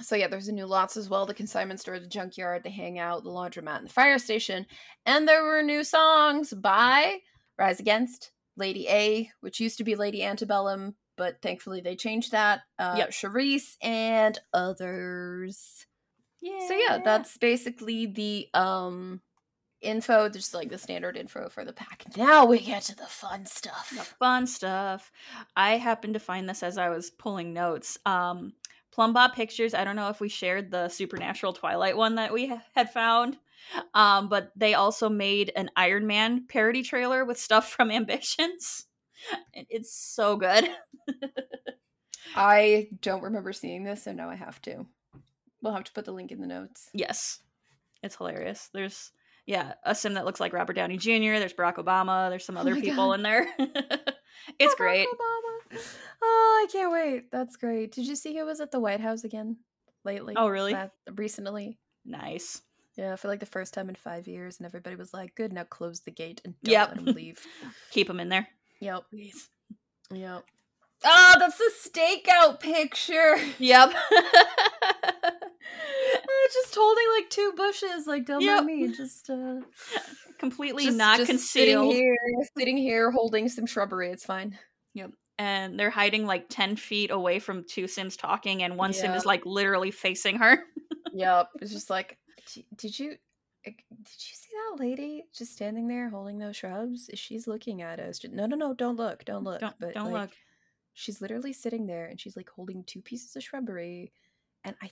So yeah, there's a new lots as well. The consignment store, the junkyard, the hangout, the laundromat, and the fire station. And there were new songs by Rise Against, Lady A, which used to be Lady Antebellum, but thankfully they changed that. Uh, Yep. Charice and others. Yeah. So yeah, that's basically the um info, just like the standard info for the pack. Now we get to the fun stuff. the fun stuff. I happened to find this as I was pulling notes. Um, Plumbob Pictures. I don't know if we shared the Supernatural Twilight one that we ha- had found, um, but they also made an Iron Man parody trailer with stuff <laughs> from Ambitions. It's so good. <laughs> I don't remember seeing this, so now I have to. We'll have to put the link in the notes. Yes, it's hilarious. There's yeah a sim that looks like Robert Downey Jr. There's Barack Obama. There's some Oh other my people God. in there. <laughs> it's Barack great. Obama. Oh, I can't wait. That's great. Did you see he was at the White House again lately? Oh, really? Recently. Nice. Yeah, for like the first time in five years, and everybody was like, "Good, now close the gate and don't Yep. let him leave." <laughs> Keep them in there. yep, Please. yep. Oh, that's the stakeout picture. <laughs> Yep. Just holding like two bushes, like don't Yep. mind me. Just uh, Completely just, not just sitting here, sitting here, holding some shrubbery. It's fine. Yep. And they're hiding like 10 feet away from two Sims talking, and one Sim is like literally facing her. Yep. <laughs> It's just like, did you, eh, did you see that lady just standing there holding those shrubs? She's looking at us. No, no, no, don't look, don't look. Don't, but don't like, look. She's literally sitting there, and she's like holding two pieces of shrubbery, and I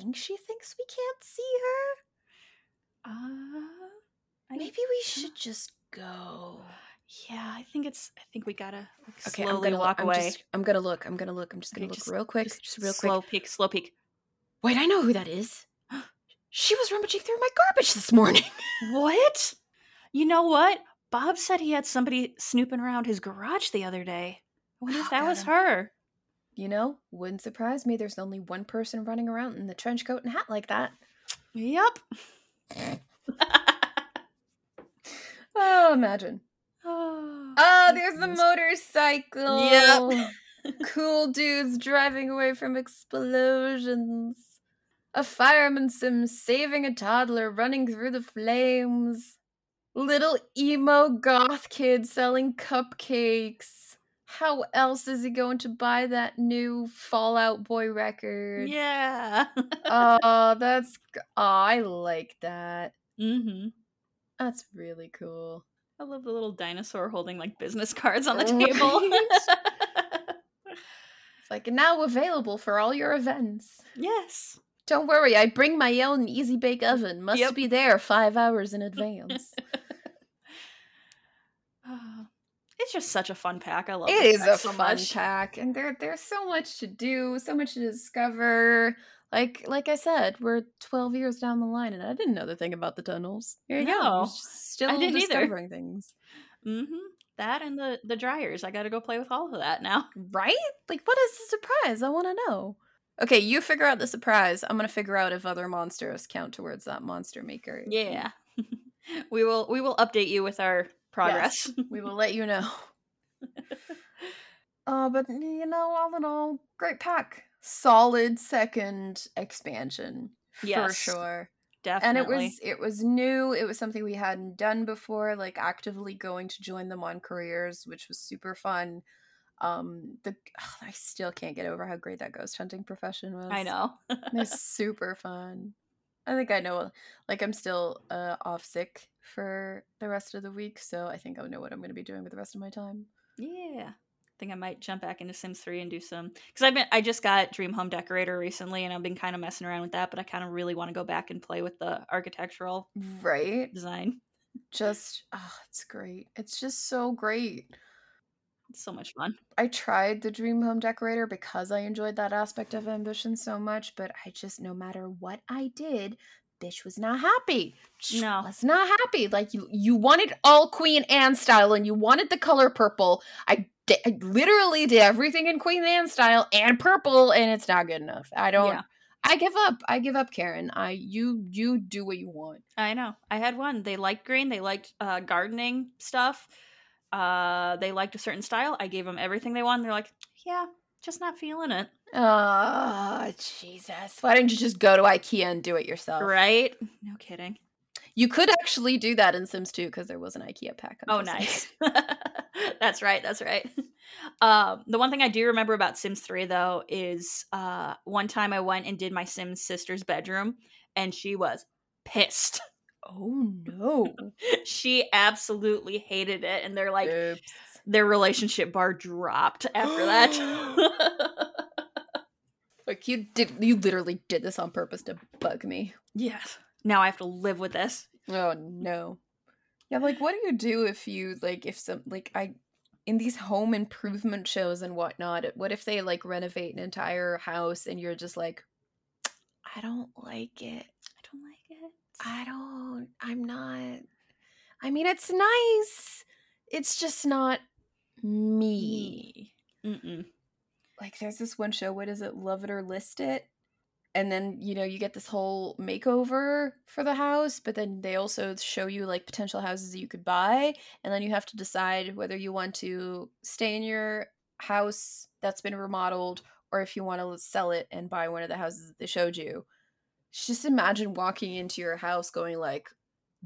think she thinks we can't see her. Uh, I Maybe we should just go. Yeah, I think it's. I think we gotta like, Okay, I'm slowly gonna walk look. away. I'm, just, I'm gonna look. I'm gonna look. I'm just gonna Okay, look just- real quick. Just, real quick. slow peek, slow peek. Wait, I know who that is. <gasps> She was rummaging through my garbage this morning. <laughs> What? You know what? Bob said he had somebody snooping around his garage the other day. I wonder Oh, if that was her. You know, wouldn't surprise me. There's only one person running around in the trench coat and hat like that. Yep. <laughs> Oh, imagine. oh, Oh, there's the motorcycle. Yep. <laughs> cool dudes driving away from explosions. A fireman sim saving a toddler running through the flames. Little emo goth kid selling cupcakes. How else is he going to buy that new Fall Out Boy record? yeah. <laughs> Oh, that's. Oh, I like that. mm-hmm. That's really cool. I love the little dinosaur holding like business cards on the Right? table. <laughs> It's like now available for all your events. yes. Don't worry, I bring my own easy bake oven. Must Yep. be there five hours in <laughs> advance. Ah, it's just such a fun pack. I love it is a so fun much. pack, and there there's so much to do, so much to discover. Like like I said, we're twelve years down the line, and I didn't know the thing about the tunnels. Here you go. No, I'm still didn't either. discovering things. Mm-hmm. That and the the dryers. I got to go play with all of that now. <laughs> Right? Like, what is the surprise? I want to know. Okay, you figure out the surprise. I'm gonna figure out if other monsters count towards that monster maker. Yeah. <laughs> we will we will update you with our progress. Yes, <laughs> we will let you know. <laughs> Uh, but you know, all in all, great pack. Solid second expansion for sure. Definitely. And it was it was new. It was something we hadn't done before, like actively going to join them on careers, which was super fun. Um, the <sighs> ugh, I still can't get over how great that ghost hunting profession was. I know. It's <laughs> super fun. I think I know like I'm still uh off sick for the rest of the week, so I think I know what I'm gonna be doing with the rest of my time. yeah. I think I might jump back into Sims 3 and do some because I've been I just got Dream Home Decorator recently and I've been kind of messing around with that, but I kind of really want to go back and play with the architectural Right? design. Just oh, it's great. It's just so great. It's so much fun. I tried the dream home decorator because I enjoyed that aspect of ambition so much, but I just no matter what I did, bitch was not happy. She No. was not happy. Like you, you wanted all Queen Anne style, and you wanted the color purple. I, di- I literally did everything in Queen Anne style and purple, and it's not good enough. I don't. Yeah. I give up. I give up, Karen. I you you do what you want. I know. I had one. They liked green. They liked uh, gardening stuff. Uh, they liked a certain style. I gave them everything they wanted. They're like, yeah, just not feeling it. Oh, Jesus. Why didn't you just go to IKEA and do it yourself? Right? No kidding. You could actually do that in Sims 2 because there was an IKEA pack. I'm Oh, nice. <laughs> that's right. That's right. <laughs> Um, the one thing I do remember about Sims 3, though, is uh, one time I went and did my Sims sister's bedroom, and she was pissed. Oh no. <laughs> she absolutely hated it, and they're like, Oops. Their relationship bar dropped after that. <gasps> Like you did you literally did this on purpose to bug me. yes. Now I have to live with this. Oh no. Yeah, like what do you do if you like if some like I in these home improvement shows and whatnot, what if they like renovate an entire house and you're just like I don't like it. I don't like it. I don't I'm not I mean it's nice. It's just not me. Mm-mm. like there's this one show what is it love it or list it and then you know you get this whole makeover for the house but then they also show you like potential houses that you could buy and then you have to decide whether you want to stay in your house that's been remodeled or if you want to sell it and buy one of the houses that they showed you, just imagine walking into your house going like,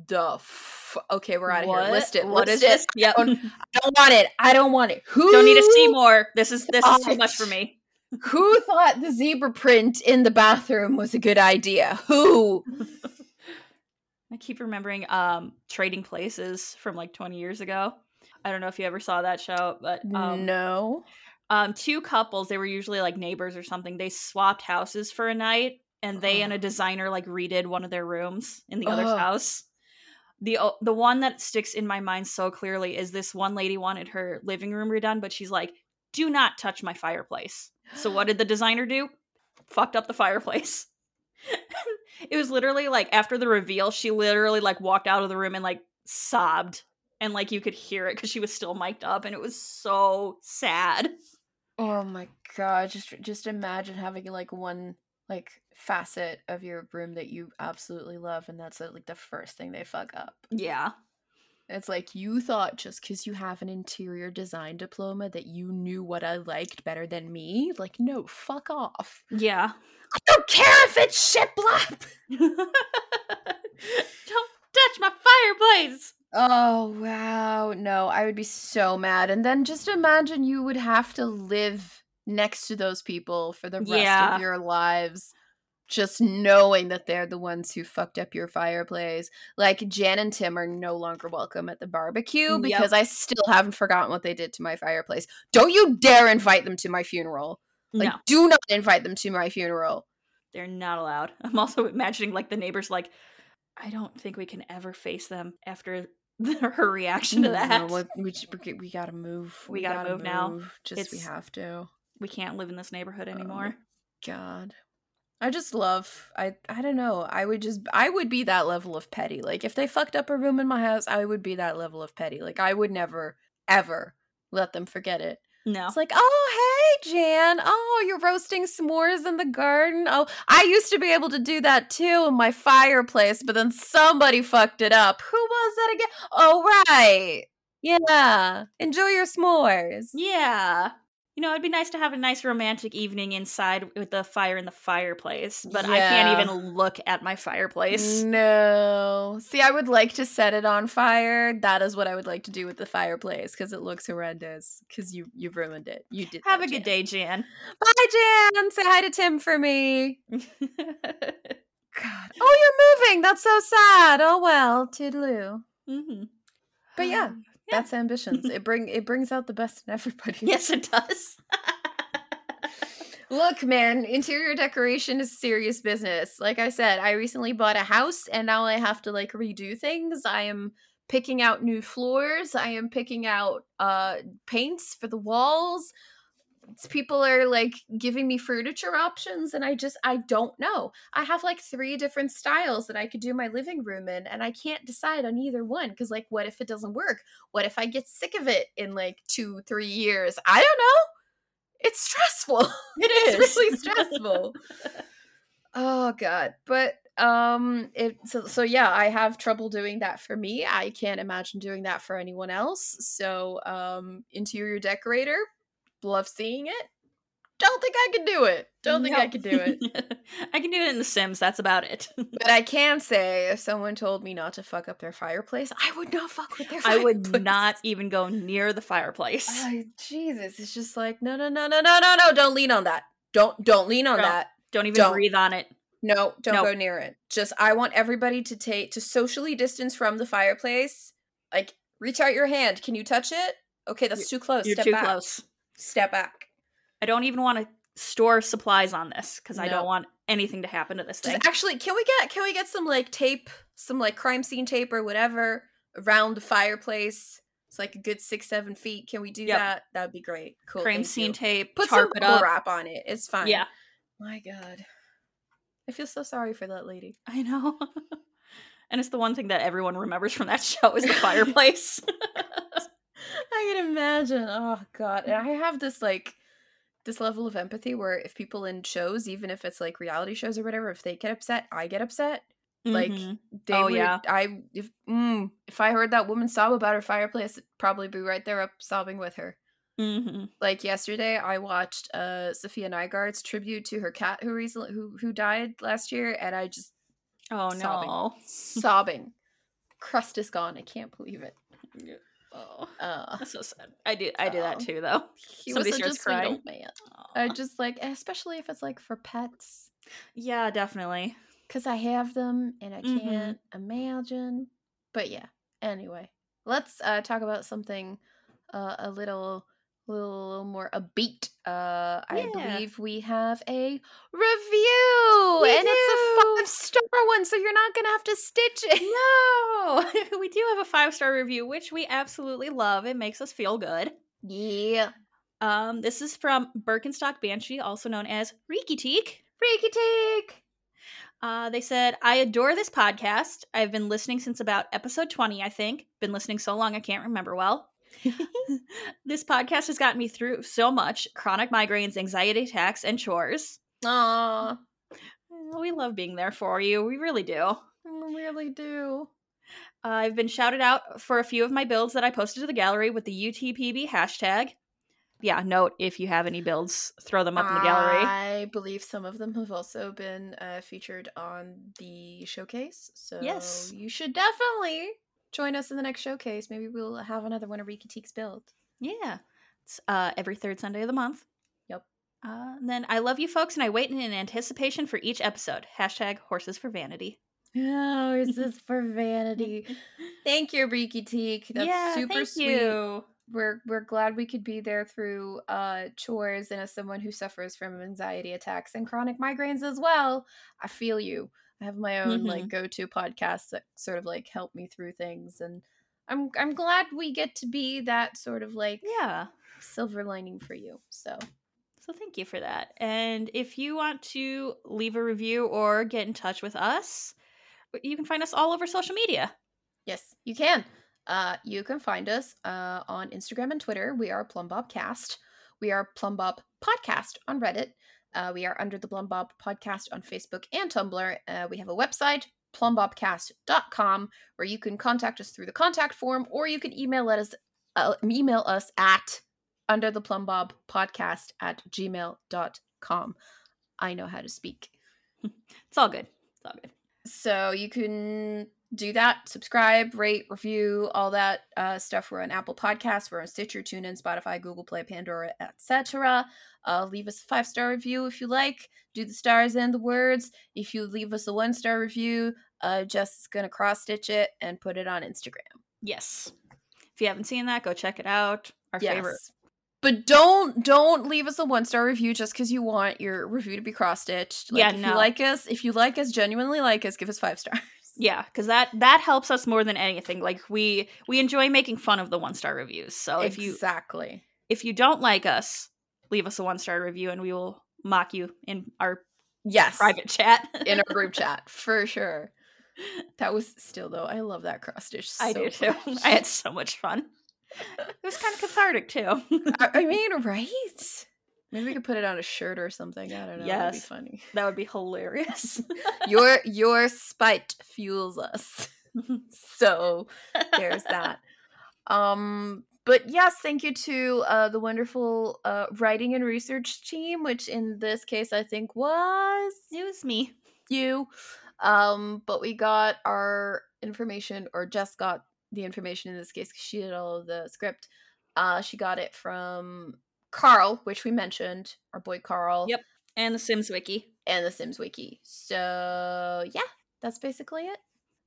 the f- okay, we're out of here. List it. What list is this? Yep. I don't, I don't want it. I don't want it. Who Don't need to see more. This is this is too much for me. Who thought the zebra print in the bathroom was a good idea? Who? <laughs> I keep remembering um Trading Places from like 20 years ago. I don't know if you ever saw that show, but um, no. um two couples, they were usually like neighbors or something. They swapped houses for a night and they and a designer like redid one of their rooms in the other's house. The the one that sticks in my mind so clearly is this one lady wanted her living room redone, but she's like, "Do not touch my fireplace." So what did the designer do? Fucked up the fireplace. <laughs> it was literally like after the reveal, she literally like walked out of the room and like sobbed, and like you could hear it because she was still mic'd up, and it was so sad. Oh my god! Just just imagine having like one like facet of your room that you absolutely love, and that's uh, like the first thing they fuck up. Yeah, It's like you thought just because you have an interior design diploma that you knew what I liked better than me. Like, no, fuck off. yeah. I don't care if it's shiplap. <laughs> Don't touch my fireplace. Oh wow, no, I would be so mad. And then just imagine you would have to live next to those people for the rest Yeah. of your lives. Just knowing that they're the ones who fucked up your fireplace. Like Jan and Tim are no longer welcome at the barbecue Yep. because I still haven't forgotten what they did to my fireplace. Don't you dare invite them to my funeral. Like, no, do not invite them to my funeral. they're not allowed. <laughs> I'm also imagining like the neighbors like, I don't think we can ever face them after <laughs> her reaction to that. what- we, we, we gotta move. We gotta move now. Just we have to. we can't live in this neighborhood Oh. anymore. God. I just love I I don't know. I would just I would be that level of petty. Like if they fucked up a room in my house, I would be that level of petty. Like I would never ever let them forget it. No. It's like, "Oh, hey, Jan. Oh, you're roasting s'mores in the garden." Oh, I used to be able to do that too in my fireplace, but then somebody fucked it up. Who was that again? Oh, right. Yeah. Enjoy your s'mores. Yeah. You know, it'd be nice to have a nice romantic evening inside with the fire in the fireplace, but I can't even look at my fireplace. No. See, I would like to set it on fire. That is what I would like to do with the fireplace because it looks horrendous. Because you you've ruined it. You did. Have that, a good Jan. day, Jan. Bye, Jan. Say hi to Tim for me. <laughs> God. Oh, you're moving. That's so sad. Oh well. Toodaloo. Mhm. But yeah, <sighs> <laughs> Yeah. that's ambitions. It bring it brings out the best in everybody. <laughs> Yes, it does. <laughs> Look, man, interior decoration is serious business. Like I said, I recently bought a house and now I have to like redo things. I am picking out new floors. I am picking out uh paints for the walls. People are like giving me furniture options and I just I don't know. I have like three different styles that I could do my living room in and I can't decide on either one cuz like what if it doesn't work? What if I get sick of it in like 2 3 years? I don't know. It's stressful. <laughs> It it's really <laughs> stressful. oh god. But um it so, so yeah, I have trouble doing that for me. I can't imagine doing that for anyone else. So um interior decorator, love seeing it. Don't think I can do it. Don't think I Nope. can do it. <laughs> I can do it in The Sims. That's about it. <laughs> But I can say if someone told me not to fuck up their fireplace, I would not fuck with their I would not even go near the fireplace. Oh, Jesus, it's just like no, no, no, no, no, no, no! Don't lean on that. Don't, don't lean on Don't. that. Don't even Don't. breathe on it. No, don't No. go near it. Just I want everybody to take to socially distance from the fireplace. Like reach out your hand. Can you touch it? Okay, that's too close. You're Step too back. close. Step back. I don't even want to store supplies on this because I don't want anything to happen to this Just thing. actually, can we get can we get some like tape, some like crime scene tape or whatever around the fireplace? It's like a good six, seven feet. Can we do Yep. that? That'd be great. Cool. Crime scene you. tape, Put some bubble up. wrap on it. It's fine. Yeah, My God. I feel so sorry for that lady. I know. <laughs> and it's the one thing that everyone remembers from that show is the <laughs> fireplace. <laughs> <laughs> I can imagine. Oh god. And I have this like this level of empathy where if people in shows, even if it's like reality shows or whatever, if they get upset, I get upset. Like Mhm. they Oh, would yeah. I if mm, if I heard that woman sob about her fireplace, I'd probably be right there up sobbing with her. Mm-hmm. Like yesterday, I watched uh Sophia Nygaard's tribute to her cat who recently who who died last year, and I just Oh Sobbing. no. <laughs> sobbing. Crust is gone. I can't believe it. Oh, Uh, that's so sad. I do. I do that Oh. too, though. he Somebody was starts crying. old man. I just like, especially if it's like for pets, yeah, definitely. because I have them and I Mhm. can't imagine. But yeah. Anyway, let's uh talk about something uh, a little, little more upbeat. Uh, I Yeah. believe we have a review, We and it's a five star one, so you're not gonna have to stitch it. No, <laughs> we do have a five star review, which we absolutely love. It makes us feel good. Yeah. Um, this is from Birkenstock Banshee, also known as Riki Teak. Freaky take. Uh, they said, I adore this podcast. I've been listening since about episode 20, I think. Been listening so long I can't remember well. <laughs> this podcast has gotten me through so much chronic migraines, anxiety attacks, and chores. Aw, Uh, We love being there for you. We really do. We really do. I've been shouted out for a few of my builds that I posted to the gallery with the UTPB hashtag. Yeah, note if you have any builds, throw them up in the gallery. I believe some of them have also been uh, featured on the showcase. So Yes. you should definitely join us in the next showcase. Maybe we'll have another one of Riki Teak's build. Yeah. It's uh, every third Sunday of the month. Yep. Uh, and then I love you folks, and I wait in anticipation for each episode. Hashtag horses for vanity. Oh, this <laughs> for vanity? <laughs> Thank you, Riki Teak. That's yeah, super thank sweet. you. We're we're glad we could be there through uh chores and as someone who suffers from anxiety attacks and chronic migraines as well, I feel you. I have my own like go-to podcasts that sort of like help me through things and I'm I'm glad we get to be that sort of like Yeah. silver lining for you. So So thank you for that. And if you want to leave a review or get in touch with us, you can find us all over social media. Yes, you can. Uh, you can find us uh, on Instagram and Twitter. We are Plumbobcast. We are Plumbob Podcast on Reddit. Uh, we are under the Plumbob Podcast on Facebook and Tumblr. Uh, we have a website, plumbobcast.com, where you can contact us through the contact form, or you can email us uh, email us at under the Plumbob Podcast at gmail.com. I know how to speak. <laughs> It's all good. It's all good. So you can do that, subscribe, rate, review, all that uh, stuff. We're on Apple Podcasts, we're on Stitcher, TuneIn, Spotify, Google Play, Pandora, etc. Uh, leave us a five star review if you like. Do the stars and the words. If you leave us a one star review, uh, Jess is gonna cross stitch it and put it on Instagram. Yes. If you haven't seen that, go check it out. Our favorite. But don't don't leave us a one star review just because you want your review to be cross stitched. Like, Yeah, if no. you like us, if you like us, genuinely like us, give us five stars. Yeah, because that that helps us more than anything. Like we we enjoy making fun of the one star reviews. So if you exactly. if you don't like us, leave us a one star review and we will mock you in our Yes. private chat. in our group <laughs> chat for sure. That was still though. I love that cross. I so do too. I had so much fun. It was kind of cathartic too. I, I mean, right? Maybe we could put it on a shirt or something. I don't know. Yes, That'd be funny. <laughs> that would be hilarious. Your <laughs> your spite fuels us. <laughs> So there's that. Um, but yes, thank you to uh, the wonderful uh, writing and research team, which in this case I think was it was me. you. Um, but we got our information, or Jess got the information in this case 'cause she did all of the script. Uh, she got it from Carl, which we mentioned, our boy Carl. Yep. And the Sims Wiki. And the Sims Wiki. So yeah, that's basically it.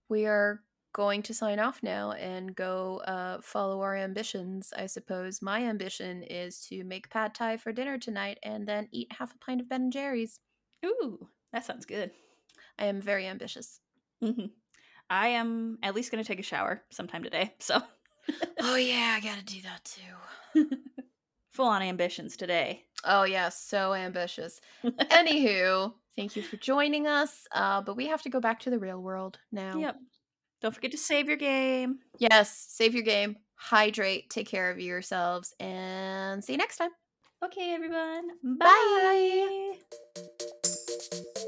We are going to sign off now and go uh, follow our ambitions. I suppose my ambition is to make pad thai for dinner tonight and then eat half a pint of Ben and Jerry's. Ooh, that sounds good. I am very ambitious. hmm I am at least going to take a shower sometime today. So <laughs> oh yeah, I gotta do that too. <laughs> full on ambitions today. Oh yeah, so ambitious. <laughs> Anywho, thank you for joining us. Uh, but we have to go back to the real world now. Yep. Don't forget to save your game. Yes, save your game, hydrate, take care of yourselves, and see you next time. Okay, everyone. Bye. Bye.